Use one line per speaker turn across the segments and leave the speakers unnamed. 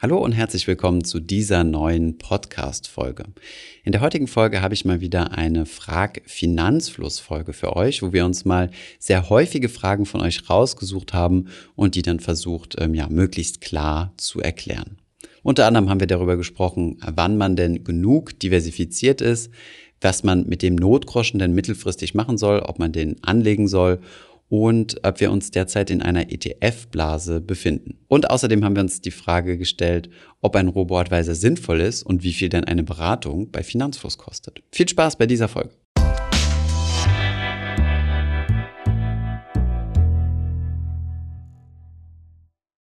Hallo und herzlich willkommen zu dieser neuen Podcast-Folge. In der heutigen Folge habe ich mal wieder eine Frag-Finanzfluss-Folge für euch, wo wir uns mal sehr häufige Fragen von euch rausgesucht haben und die dann versucht, ähm, ja, möglichst klar zu erklären. Unter anderem haben wir darüber gesprochen, wann man denn genug diversifiziert ist, was man mit dem Notgroschen denn mittelfristig machen soll, ob man den anlegen soll und ob wir uns derzeit in einer ETF-Blase befinden. Und außerdem haben wir uns die Frage gestellt, ob ein Robo-Advisor sinnvoll ist und wie viel denn eine Beratung bei Finanzfluss kostet. Viel Spaß bei dieser Folge.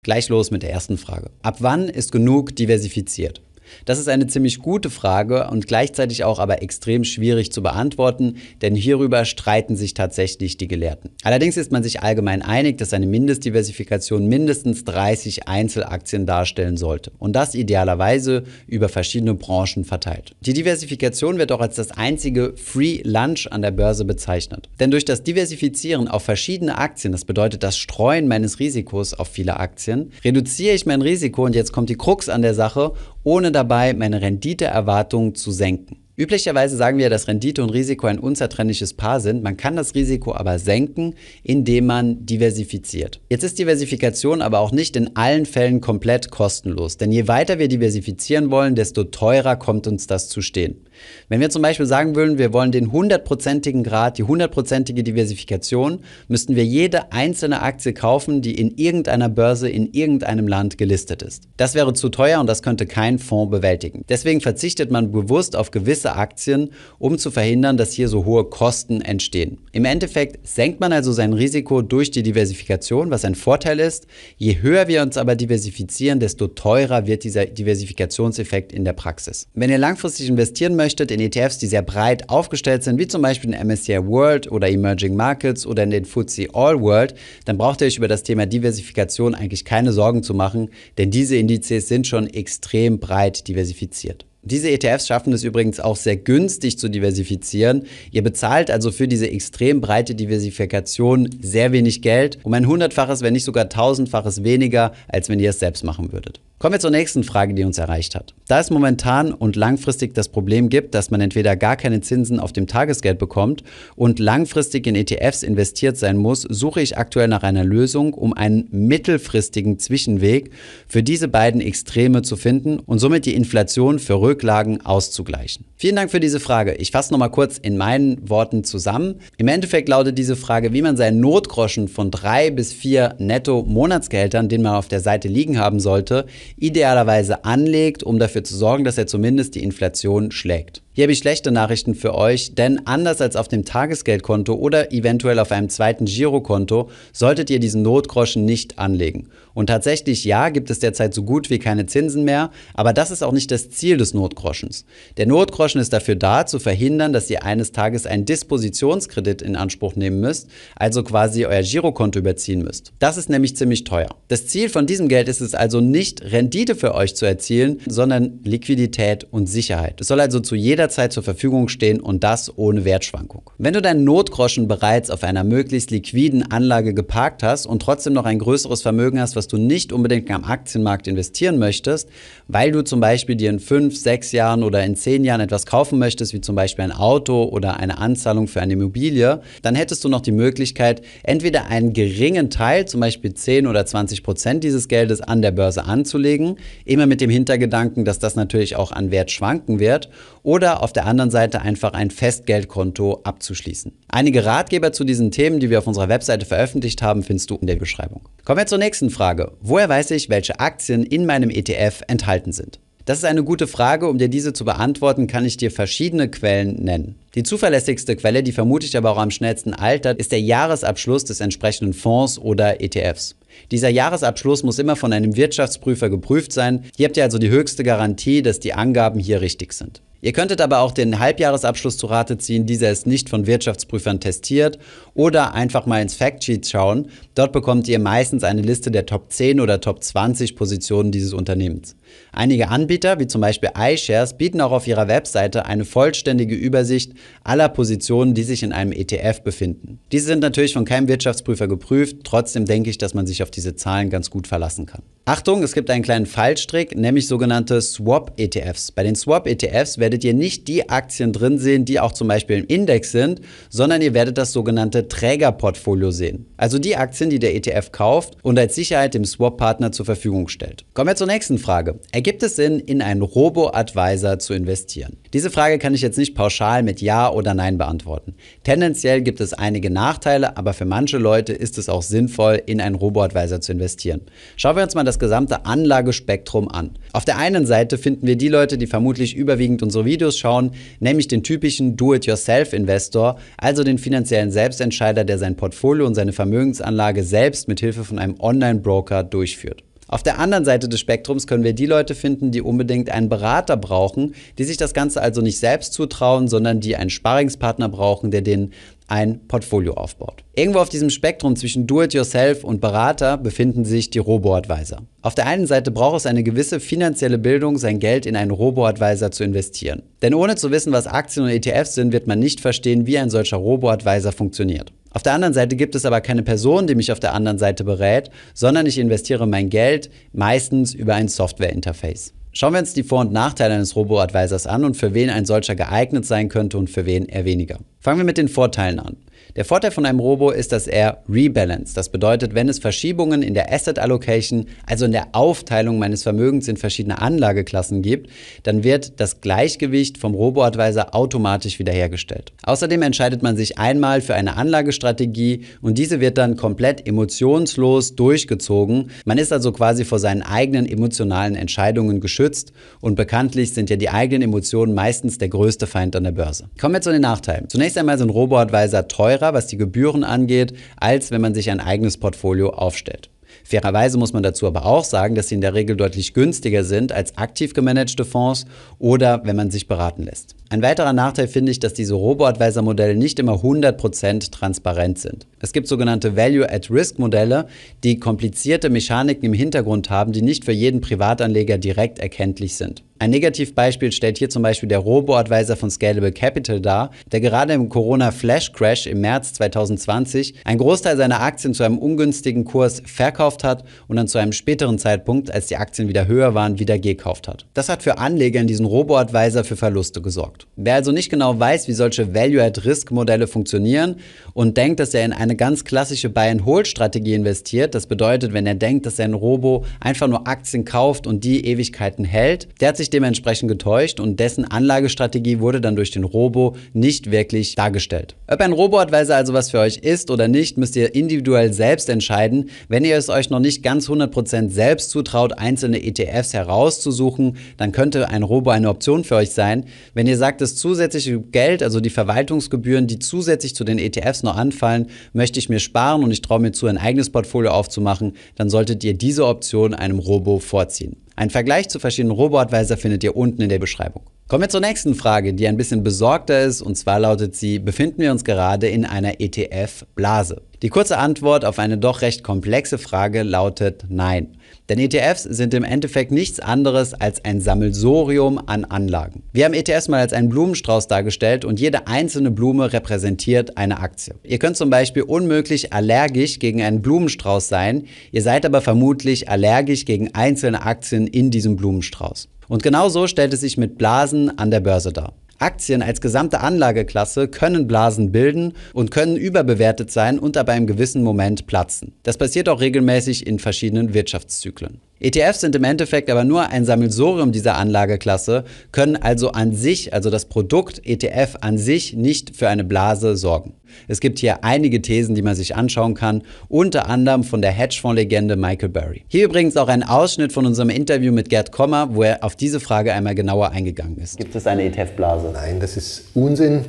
Gleich los mit der ersten Frage. Ab wann ist genug diversifiziert? Das ist eine ziemlich gute Frage und gleichzeitig auch aber extrem schwierig zu beantworten, denn hierüber streiten sich tatsächlich die Gelehrten. Allerdings ist man sich allgemein einig, dass eine Mindestdiversifikation mindestens 30 Einzelaktien darstellen sollte und das idealerweise über verschiedene Branchen verteilt. Die Diversifikation wird auch als das einzige Free Lunch an der Börse bezeichnet. Denn durch das Diversifizieren auf verschiedene Aktien, das bedeutet das Streuen meines Risikos auf viele Aktien, reduziere ich mein Risiko und jetzt kommt die Krux an der Sache ohne dabei meine Renditeerwartungen zu senken. Üblicherweise sagen wir, dass Rendite und Risiko ein unzertrennliches Paar sind. Man kann das Risiko aber senken, indem man diversifiziert. Jetzt ist Diversifikation aber auch nicht in allen Fällen komplett kostenlos. Denn je weiter wir diversifizieren wollen, desto teurer kommt uns das zu stehen. Wenn wir zum Beispiel sagen würden, wir wollen den hundertprozentigen Grad, die hundertprozentige Diversifikation, müssten wir jede einzelne Aktie kaufen, die in irgendeiner Börse in irgendeinem Land gelistet ist. Das wäre zu teuer und das könnte kein Fonds bewältigen. Deswegen verzichtet man bewusst auf gewisse Aktien, um zu verhindern, dass hier so hohe Kosten entstehen. Im Endeffekt senkt man also sein Risiko durch die Diversifikation, was ein Vorteil ist. Je höher wir uns aber diversifizieren, desto teurer wird dieser Diversifikationseffekt in der Praxis. Wenn ihr langfristig investieren möchtet in ETFs, die sehr breit aufgestellt sind, wie zum Beispiel in MSCI World oder Emerging Markets oder in den FTSE All World, dann braucht ihr euch über das Thema Diversifikation eigentlich keine Sorgen zu machen, denn diese Indizes sind schon extrem breit diversifiziert. Diese ETFs schaffen es übrigens auch sehr günstig zu diversifizieren. Ihr bezahlt also für diese extrem breite Diversifikation sehr wenig Geld, um ein hundertfaches, wenn nicht sogar tausendfaches weniger, als wenn ihr es selbst machen würdet. Kommen wir zur nächsten Frage, die uns erreicht hat. Da es momentan und langfristig das Problem gibt, dass man entweder gar keine Zinsen auf dem Tagesgeld bekommt und langfristig in ETFs investiert sein muss, suche ich aktuell nach einer Lösung, um einen mittelfristigen Zwischenweg für diese beiden Extreme zu finden und somit die Inflation für Rücklagen auszugleichen. Vielen Dank für diese Frage. Ich fasse nochmal kurz in meinen Worten zusammen. Im Endeffekt lautet diese Frage, wie man seinen Notgroschen von drei bis vier Netto-Monatsgehältern, den man auf der Seite liegen haben sollte, idealerweise anlegt, um dafür zu sorgen, dass er zumindest die Inflation schlägt. Hier habe ich schlechte Nachrichten für euch, denn anders als auf dem Tagesgeldkonto oder eventuell auf einem zweiten Girokonto solltet ihr diesen Notgroschen nicht anlegen. Und tatsächlich ja, gibt es derzeit so gut wie keine Zinsen mehr, aber das ist auch nicht das Ziel des Notgroschens. Der Notgroschen ist dafür da, zu verhindern, dass ihr eines Tages einen Dispositionskredit in Anspruch nehmen müsst, also quasi euer Girokonto überziehen müsst. Das ist nämlich ziemlich teuer. Das Ziel von diesem Geld ist es also nicht, Rendite für euch zu erzielen, sondern Liquidität und Sicherheit. Es soll also zu jeder jederzeit zur Verfügung stehen und das ohne Wertschwankung. Wenn du deinen Notgroschen bereits auf einer möglichst liquiden Anlage geparkt hast und trotzdem noch ein größeres Vermögen hast, was du nicht unbedingt am Aktienmarkt investieren möchtest, weil du zum Beispiel dir in fünf, sechs Jahren oder in zehn Jahren etwas kaufen möchtest, wie zum Beispiel ein Auto oder eine Anzahlung für eine Immobilie, dann hättest du noch die Möglichkeit, entweder einen geringen Teil, zum Beispiel 10 oder 20 Prozent dieses Geldes an der Börse anzulegen, immer mit dem Hintergedanken, dass das natürlich auch an Wert schwanken wird, oder auf der anderen Seite einfach ein Festgeldkonto abzuschließen. Einige Ratgeber zu diesen Themen, die wir auf unserer Webseite veröffentlicht haben, findest du in der Beschreibung. Kommen wir zur nächsten Frage. Woher weiß ich, welche Aktien in meinem ETF enthalten sind? Das ist eine gute Frage. Um dir diese zu beantworten, kann ich dir verschiedene Quellen nennen. Die zuverlässigste Quelle, die vermutlich aber auch am schnellsten altert, ist der Jahresabschluss des entsprechenden Fonds oder ETFs. Dieser Jahresabschluss muss immer von einem Wirtschaftsprüfer geprüft sein. Hier habt ihr also die höchste Garantie, dass die Angaben hier richtig sind. Ihr könntet aber auch den Halbjahresabschluss zu Rate ziehen, dieser ist nicht von Wirtschaftsprüfern testiert oder einfach mal ins Factsheet schauen. Dort bekommt ihr meistens eine Liste der Top 10 oder Top 20 Positionen dieses Unternehmens. Einige Anbieter, wie zum Beispiel iShares, bieten auch auf ihrer Webseite eine vollständige Übersicht aller Positionen, die sich in einem ETF befinden. Diese sind natürlich von keinem Wirtschaftsprüfer geprüft, trotzdem denke ich, dass man sich auf auf diese Zahlen ganz gut verlassen kann. Achtung, es gibt einen kleinen Fallstrick, nämlich sogenannte Swap-ETFs. Bei den Swap-ETFs werdet ihr nicht die Aktien drin sehen, die auch zum Beispiel im Index sind, sondern ihr werdet das sogenannte Trägerportfolio sehen. Also die Aktien, die der ETF kauft und als Sicherheit dem Swap-Partner zur Verfügung stellt. Kommen wir zur nächsten Frage. Ergibt es Sinn, in einen Robo-Advisor zu investieren? Diese Frage kann ich jetzt nicht pauschal mit Ja oder Nein beantworten. Tendenziell gibt es einige Nachteile, aber für manche Leute ist es auch sinnvoll, in einen Robo-Advisor zu investieren. Schauen wir uns mal das gesamte Anlagespektrum an. Auf der einen Seite finden wir die Leute, die vermutlich überwiegend unsere Videos schauen, nämlich den typischen Do-it-yourself-Investor, also den finanziellen Selbstentscheider, der sein Portfolio und seine Vermögensanlage selbst mit Hilfe von einem Online-Broker durchführt. Auf der anderen Seite des Spektrums können wir die Leute finden, die unbedingt einen Berater brauchen, die sich das Ganze also nicht selbst zutrauen, sondern die einen Sparingspartner brauchen, der denen ein Portfolio aufbaut. Irgendwo auf diesem Spektrum zwischen Do-it-yourself und Berater befinden sich die Robo-Advisor. Auf der einen Seite braucht es eine gewisse finanzielle Bildung, sein Geld in einen Robo-Advisor zu investieren. Denn ohne zu wissen, was Aktien und ETFs sind, wird man nicht verstehen, wie ein solcher Robo-Advisor funktioniert. Auf der anderen Seite gibt es aber keine Person, die mich auf der anderen Seite berät, sondern ich investiere mein Geld meistens über ein Software-Interface. Schauen wir uns die Vor- und Nachteile eines Robo-Advisors an und für wen ein solcher geeignet sein könnte und für wen eher weniger. Fangen wir mit den Vorteilen an. Der Vorteil von einem Robo ist, dass er rebalance. Das bedeutet, wenn es Verschiebungen in der Asset Allocation, also in der Aufteilung meines Vermögens in verschiedene Anlageklassen gibt, dann wird das Gleichgewicht vom Robo-Advisor automatisch wiederhergestellt. Außerdem entscheidet man sich einmal für eine Anlagestrategie und diese wird dann komplett emotionslos durchgezogen. Man ist also quasi vor seinen eigenen emotionalen Entscheidungen geschützt und bekanntlich sind ja die eigenen Emotionen meistens der größte Feind an der Börse. Kommen wir zu den Nachteilen. Zunächst einmal sind Robo-Advisor teurer teurer, was die Gebühren angeht, als wenn man sich ein eigenes Portfolio aufstellt. Fairerweise muss man dazu aber auch sagen, dass sie in der Regel deutlich günstiger sind als aktiv gemanagte Fonds oder wenn man sich beraten lässt. Ein weiterer Nachteil finde ich, dass diese Robo-Advisor-Modelle nicht immer 100% transparent sind. Es gibt sogenannte Value-at-Risk-Modelle, die komplizierte Mechaniken im Hintergrund haben, die nicht für jeden Privatanleger direkt erkenntlich sind. Ein Negativbeispiel stellt hier zum Beispiel der Robo-Advisor von Scalable Capital dar, der gerade im Corona-Flash-Crash im März 2020 einen Großteil seiner Aktien zu einem ungünstigen Kurs verkauft hat und dann zu einem späteren Zeitpunkt, als die Aktien wieder höher waren, wieder gekauft hat. Das hat für Anleger in diesen Robo-Advisor für Verluste gesorgt. Wer also nicht genau weiß, wie solche Value-at-Risk-Modelle funktionieren und denkt, dass er in eine ganz klassische Buy-and-Hold-Strategie investiert, das bedeutet, wenn er denkt, dass er ein Robo einfach nur Aktien kauft und die Ewigkeiten hält, der hat sich sich dementsprechend getäuscht und dessen Anlagestrategie wurde dann durch den Robo nicht wirklich dargestellt. Ob ein Robo-Advisor also was für euch ist oder nicht, müsst ihr individuell selbst entscheiden. Wenn ihr es euch noch nicht ganz 100% selbst zutraut, einzelne ETFs herauszusuchen, dann könnte ein Robo eine Option für euch sein. Wenn ihr sagt, das zusätzliche Geld, also die Verwaltungsgebühren, die zusätzlich zu den ETFs noch anfallen, möchte ich mir sparen und ich traue mir zu, ein eigenes Portfolio aufzumachen, dann solltet ihr diese Option einem Robo vorziehen. Ein Vergleich zu verschiedenen Robo-Advisor findet ihr unten in der Beschreibung. Kommen wir zur nächsten Frage, die ein bisschen besorgter ist, und zwar lautet sie, befinden wir uns gerade in einer ETF-Blase? Die kurze Antwort auf eine doch recht komplexe Frage lautet nein. Denn ETFs sind im Endeffekt nichts anderes als ein Sammelsorium an Anlagen. Wir haben ETFs mal als einen Blumenstrauß dargestellt und jede einzelne Blume repräsentiert eine Aktie. Ihr könnt zum Beispiel unmöglich allergisch gegen einen Blumenstrauß sein, ihr seid aber vermutlich allergisch gegen einzelne Aktien in diesem Blumenstrauß. Und genau so stellt es sich mit Blasen an der Börse dar. Aktien als gesamte Anlageklasse können Blasen bilden und können überbewertet sein und aber im gewissen Moment platzen. Das passiert auch regelmäßig in verschiedenen Wirtschaftszyklen. ETFs sind im Endeffekt aber nur ein Sammelsurium dieser Anlageklasse, können also an sich, also das Produkt ETF an sich, nicht für eine Blase sorgen. Es gibt hier einige Thesen, die man sich anschauen kann, unter anderem von der Hedgefonds-Legende Michael Burry. Hier übrigens auch ein Ausschnitt von unserem Interview mit Gerd Kommer, wo er auf diese Frage einmal genauer eingegangen ist.
Gibt es eine ETF-Blase? Nein, das ist Unsinn.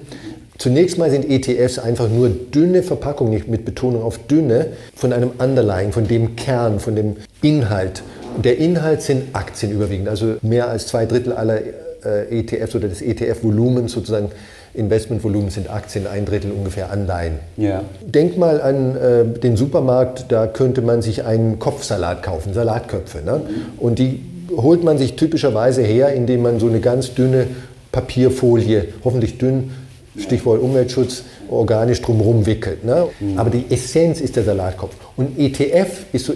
Zunächst mal sind ETFs einfach nur dünne Verpackungen, mit Betonung auf dünne, von einem Underlying, von dem Kern, von dem Inhalt der Inhalt sind Aktien überwiegend, also mehr als zwei Drittel aller äh, ETFs oder des ETF-Volumens sozusagen. Investmentvolumen sind Aktien, ein Drittel ungefähr Anleihen. Ja. Denk mal an äh, den Supermarkt, da könnte man sich einen Kopfsalat kaufen, Salatköpfe. Ne? Und die holt man sich typischerweise her, indem man so eine ganz dünne Papierfolie, hoffentlich dünn, Stichwort Umweltschutz, organisch drumherum wickelt. Ne? Mhm. Aber die Essenz ist der Salatkopf. Und ETF ist so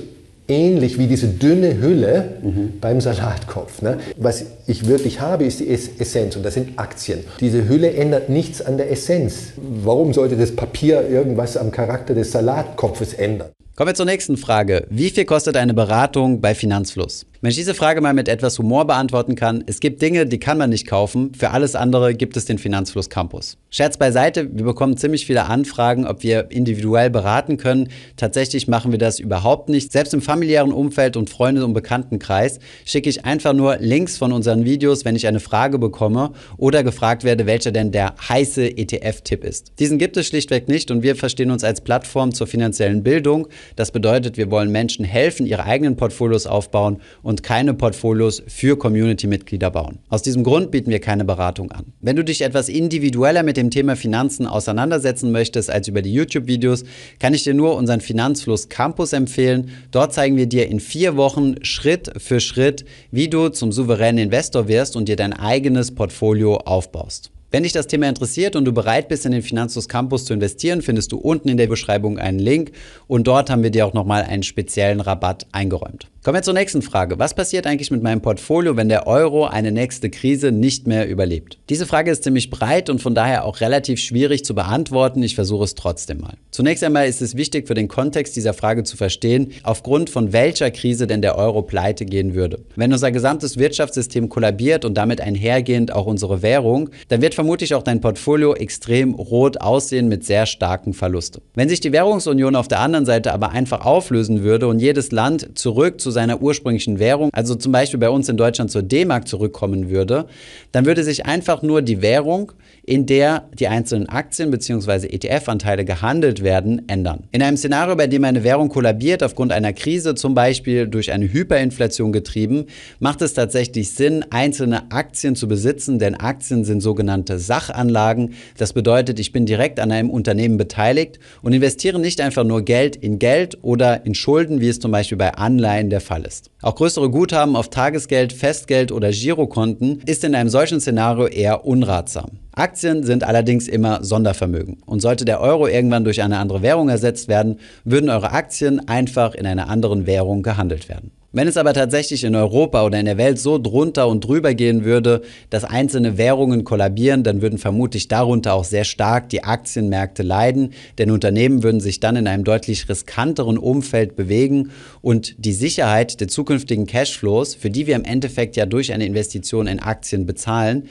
ähnlich wie diese dünne Hülle mhm. beim Salatkopf. Ne? Was ich wirklich habe, ist die Essenz und das sind Aktien. Diese Hülle ändert nichts an der Essenz. Warum sollte das Papier irgendwas am Charakter des Salatkopfes ändern?
Kommen wir zur nächsten Frage. Wie viel kostet eine Beratung bei Finanzfluss? Wenn ich diese Frage mal mit etwas Humor beantworten kann, es gibt Dinge, die kann man nicht kaufen. Für alles andere gibt es den Finanzfluss Campus. Scherz beiseite, wir bekommen ziemlich viele Anfragen, ob wir individuell beraten können. Tatsächlich machen wir das überhaupt nicht. Selbst im familiären Umfeld und Freunde- und Bekanntenkreis schicke ich einfach nur Links von unseren Videos, wenn ich eine Frage bekomme oder gefragt werde, welcher denn der heiße ETF-Tipp ist. Diesen gibt es schlichtweg nicht und wir verstehen uns als Plattform zur finanziellen Bildung. Das bedeutet, wir wollen Menschen helfen, ihre eigenen Portfolios aufbauen und und keine Portfolios für Community-Mitglieder bauen. Aus diesem Grund bieten wir keine Beratung an. Wenn du dich etwas individueller mit dem Thema Finanzen auseinandersetzen möchtest als über die YouTube-Videos, kann ich dir nur unseren Finanzfluss Campus empfehlen. Dort zeigen wir dir in vier Wochen Schritt für Schritt, wie du zum souveränen Investor wirst und dir dein eigenes Portfolio aufbaust. Wenn dich das Thema interessiert und du bereit bist, in den Finanzfluss Campus zu investieren, findest du unten in der Beschreibung einen Link und dort haben wir dir auch nochmal einen speziellen Rabatt eingeräumt. Kommen wir zur nächsten Frage. Was passiert eigentlich mit meinem Portfolio, wenn der Euro eine nächste Krise nicht mehr überlebt? Diese Frage ist ziemlich breit und von daher auch relativ schwierig zu beantworten. Ich versuche es trotzdem mal. Zunächst einmal ist es wichtig für den Kontext dieser Frage zu verstehen, aufgrund von welcher Krise denn der Euro pleite gehen würde. Wenn unser gesamtes Wirtschaftssystem kollabiert und damit einhergehend auch unsere Währung, dann wird vermutlich auch dein Portfolio extrem rot aussehen mit sehr starken Verlusten. Wenn sich die Währungsunion auf der anderen Seite aber einfach auflösen würde und jedes Land zurück zu seiner ursprünglichen Währung, also zum Beispiel bei uns in Deutschland zur D-Mark zurückkommen würde, dann würde sich einfach nur die Währung, in der die einzelnen Aktien bzw. ETF-Anteile gehandelt werden, ändern. In einem Szenario, bei dem eine Währung kollabiert aufgrund einer Krise, zum Beispiel durch eine Hyperinflation getrieben, macht es tatsächlich Sinn, einzelne Aktien zu besitzen, denn Aktien sind sogenannte Sachanlagen. Das bedeutet, ich bin direkt an einem Unternehmen beteiligt und investiere nicht einfach nur Geld in Geld oder in Schulden, wie es zum Beispiel bei Anleihen der Fall ist. Auch größere Guthaben auf Tagesgeld, Festgeld oder Girokonten ist in einem solchen Szenario eher unratsam. Aktien sind allerdings immer Sondervermögen. Und sollte der Euro irgendwann durch eine andere Währung ersetzt werden, würden eure Aktien einfach in einer anderen Währung gehandelt werden. Wenn es aber tatsächlich in Europa oder in der Welt so drunter und drüber gehen würde, dass einzelne Währungen kollabieren, dann würden vermutlich darunter auch sehr stark die Aktienmärkte leiden, denn Unternehmen würden sich dann in einem deutlich riskanteren Umfeld bewegen und die Sicherheit der zukünftigen Cashflows, für die wir im Endeffekt ja durch eine Investition in Aktien bezahlen,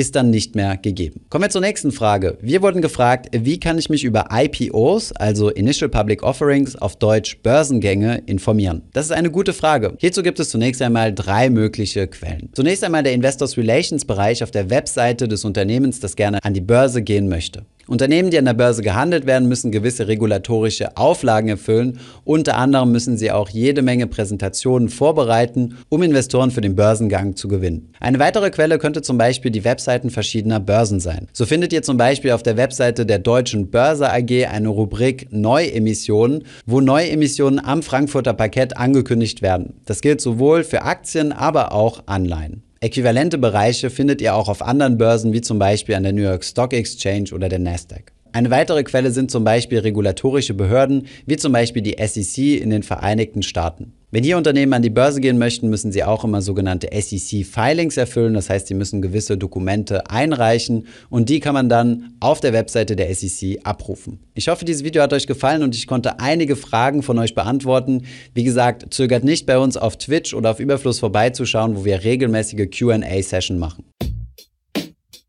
ist dann nicht mehr gegeben. Kommen wir zur nächsten Frage. Wir wurden gefragt, wie kann ich mich über IPOs, also Initial Public Offerings, auf Deutsch Börsengänge, informieren? Das ist eine gute Frage. Hierzu gibt es zunächst einmal drei mögliche Quellen. Zunächst einmal der Investors Relations Bereich auf der Webseite des Unternehmens, das gerne an die Börse gehen möchte. Unternehmen, die an der Börse gehandelt werden, müssen gewisse regulatorische Auflagen erfüllen. Unter anderem müssen sie auch jede Menge Präsentationen vorbereiten, um Investoren für den Börsengang zu gewinnen. Eine weitere Quelle könnte zum Beispiel die Webseiten verschiedener Börsen sein. So findet ihr zum Beispiel auf der Webseite der Deutschen Börse AG eine Rubrik Neuemissionen, wo Neuemissionen am Frankfurter Parkett angekündigt werden. Das gilt sowohl für Aktien, aber auch Anleihen. Äquivalente Bereiche findet ihr auch auf anderen Börsen wie zum Beispiel an der New York Stock Exchange oder der Nasdaq. Eine weitere Quelle sind zum Beispiel regulatorische Behörden, wie zum Beispiel die SEC in den Vereinigten Staaten. Wenn hier Unternehmen an die Börse gehen möchten, müssen sie auch immer sogenannte SEC-Filings erfüllen. Das heißt, sie müssen gewisse Dokumente einreichen und die kann man dann auf der Webseite der SEC abrufen. Ich hoffe, dieses Video hat euch gefallen und ich konnte einige Fragen von euch beantworten. Wie gesagt, zögert nicht bei uns auf Twitch oder auf Überfluss vorbeizuschauen, wo wir regelmäßige QA-Session machen.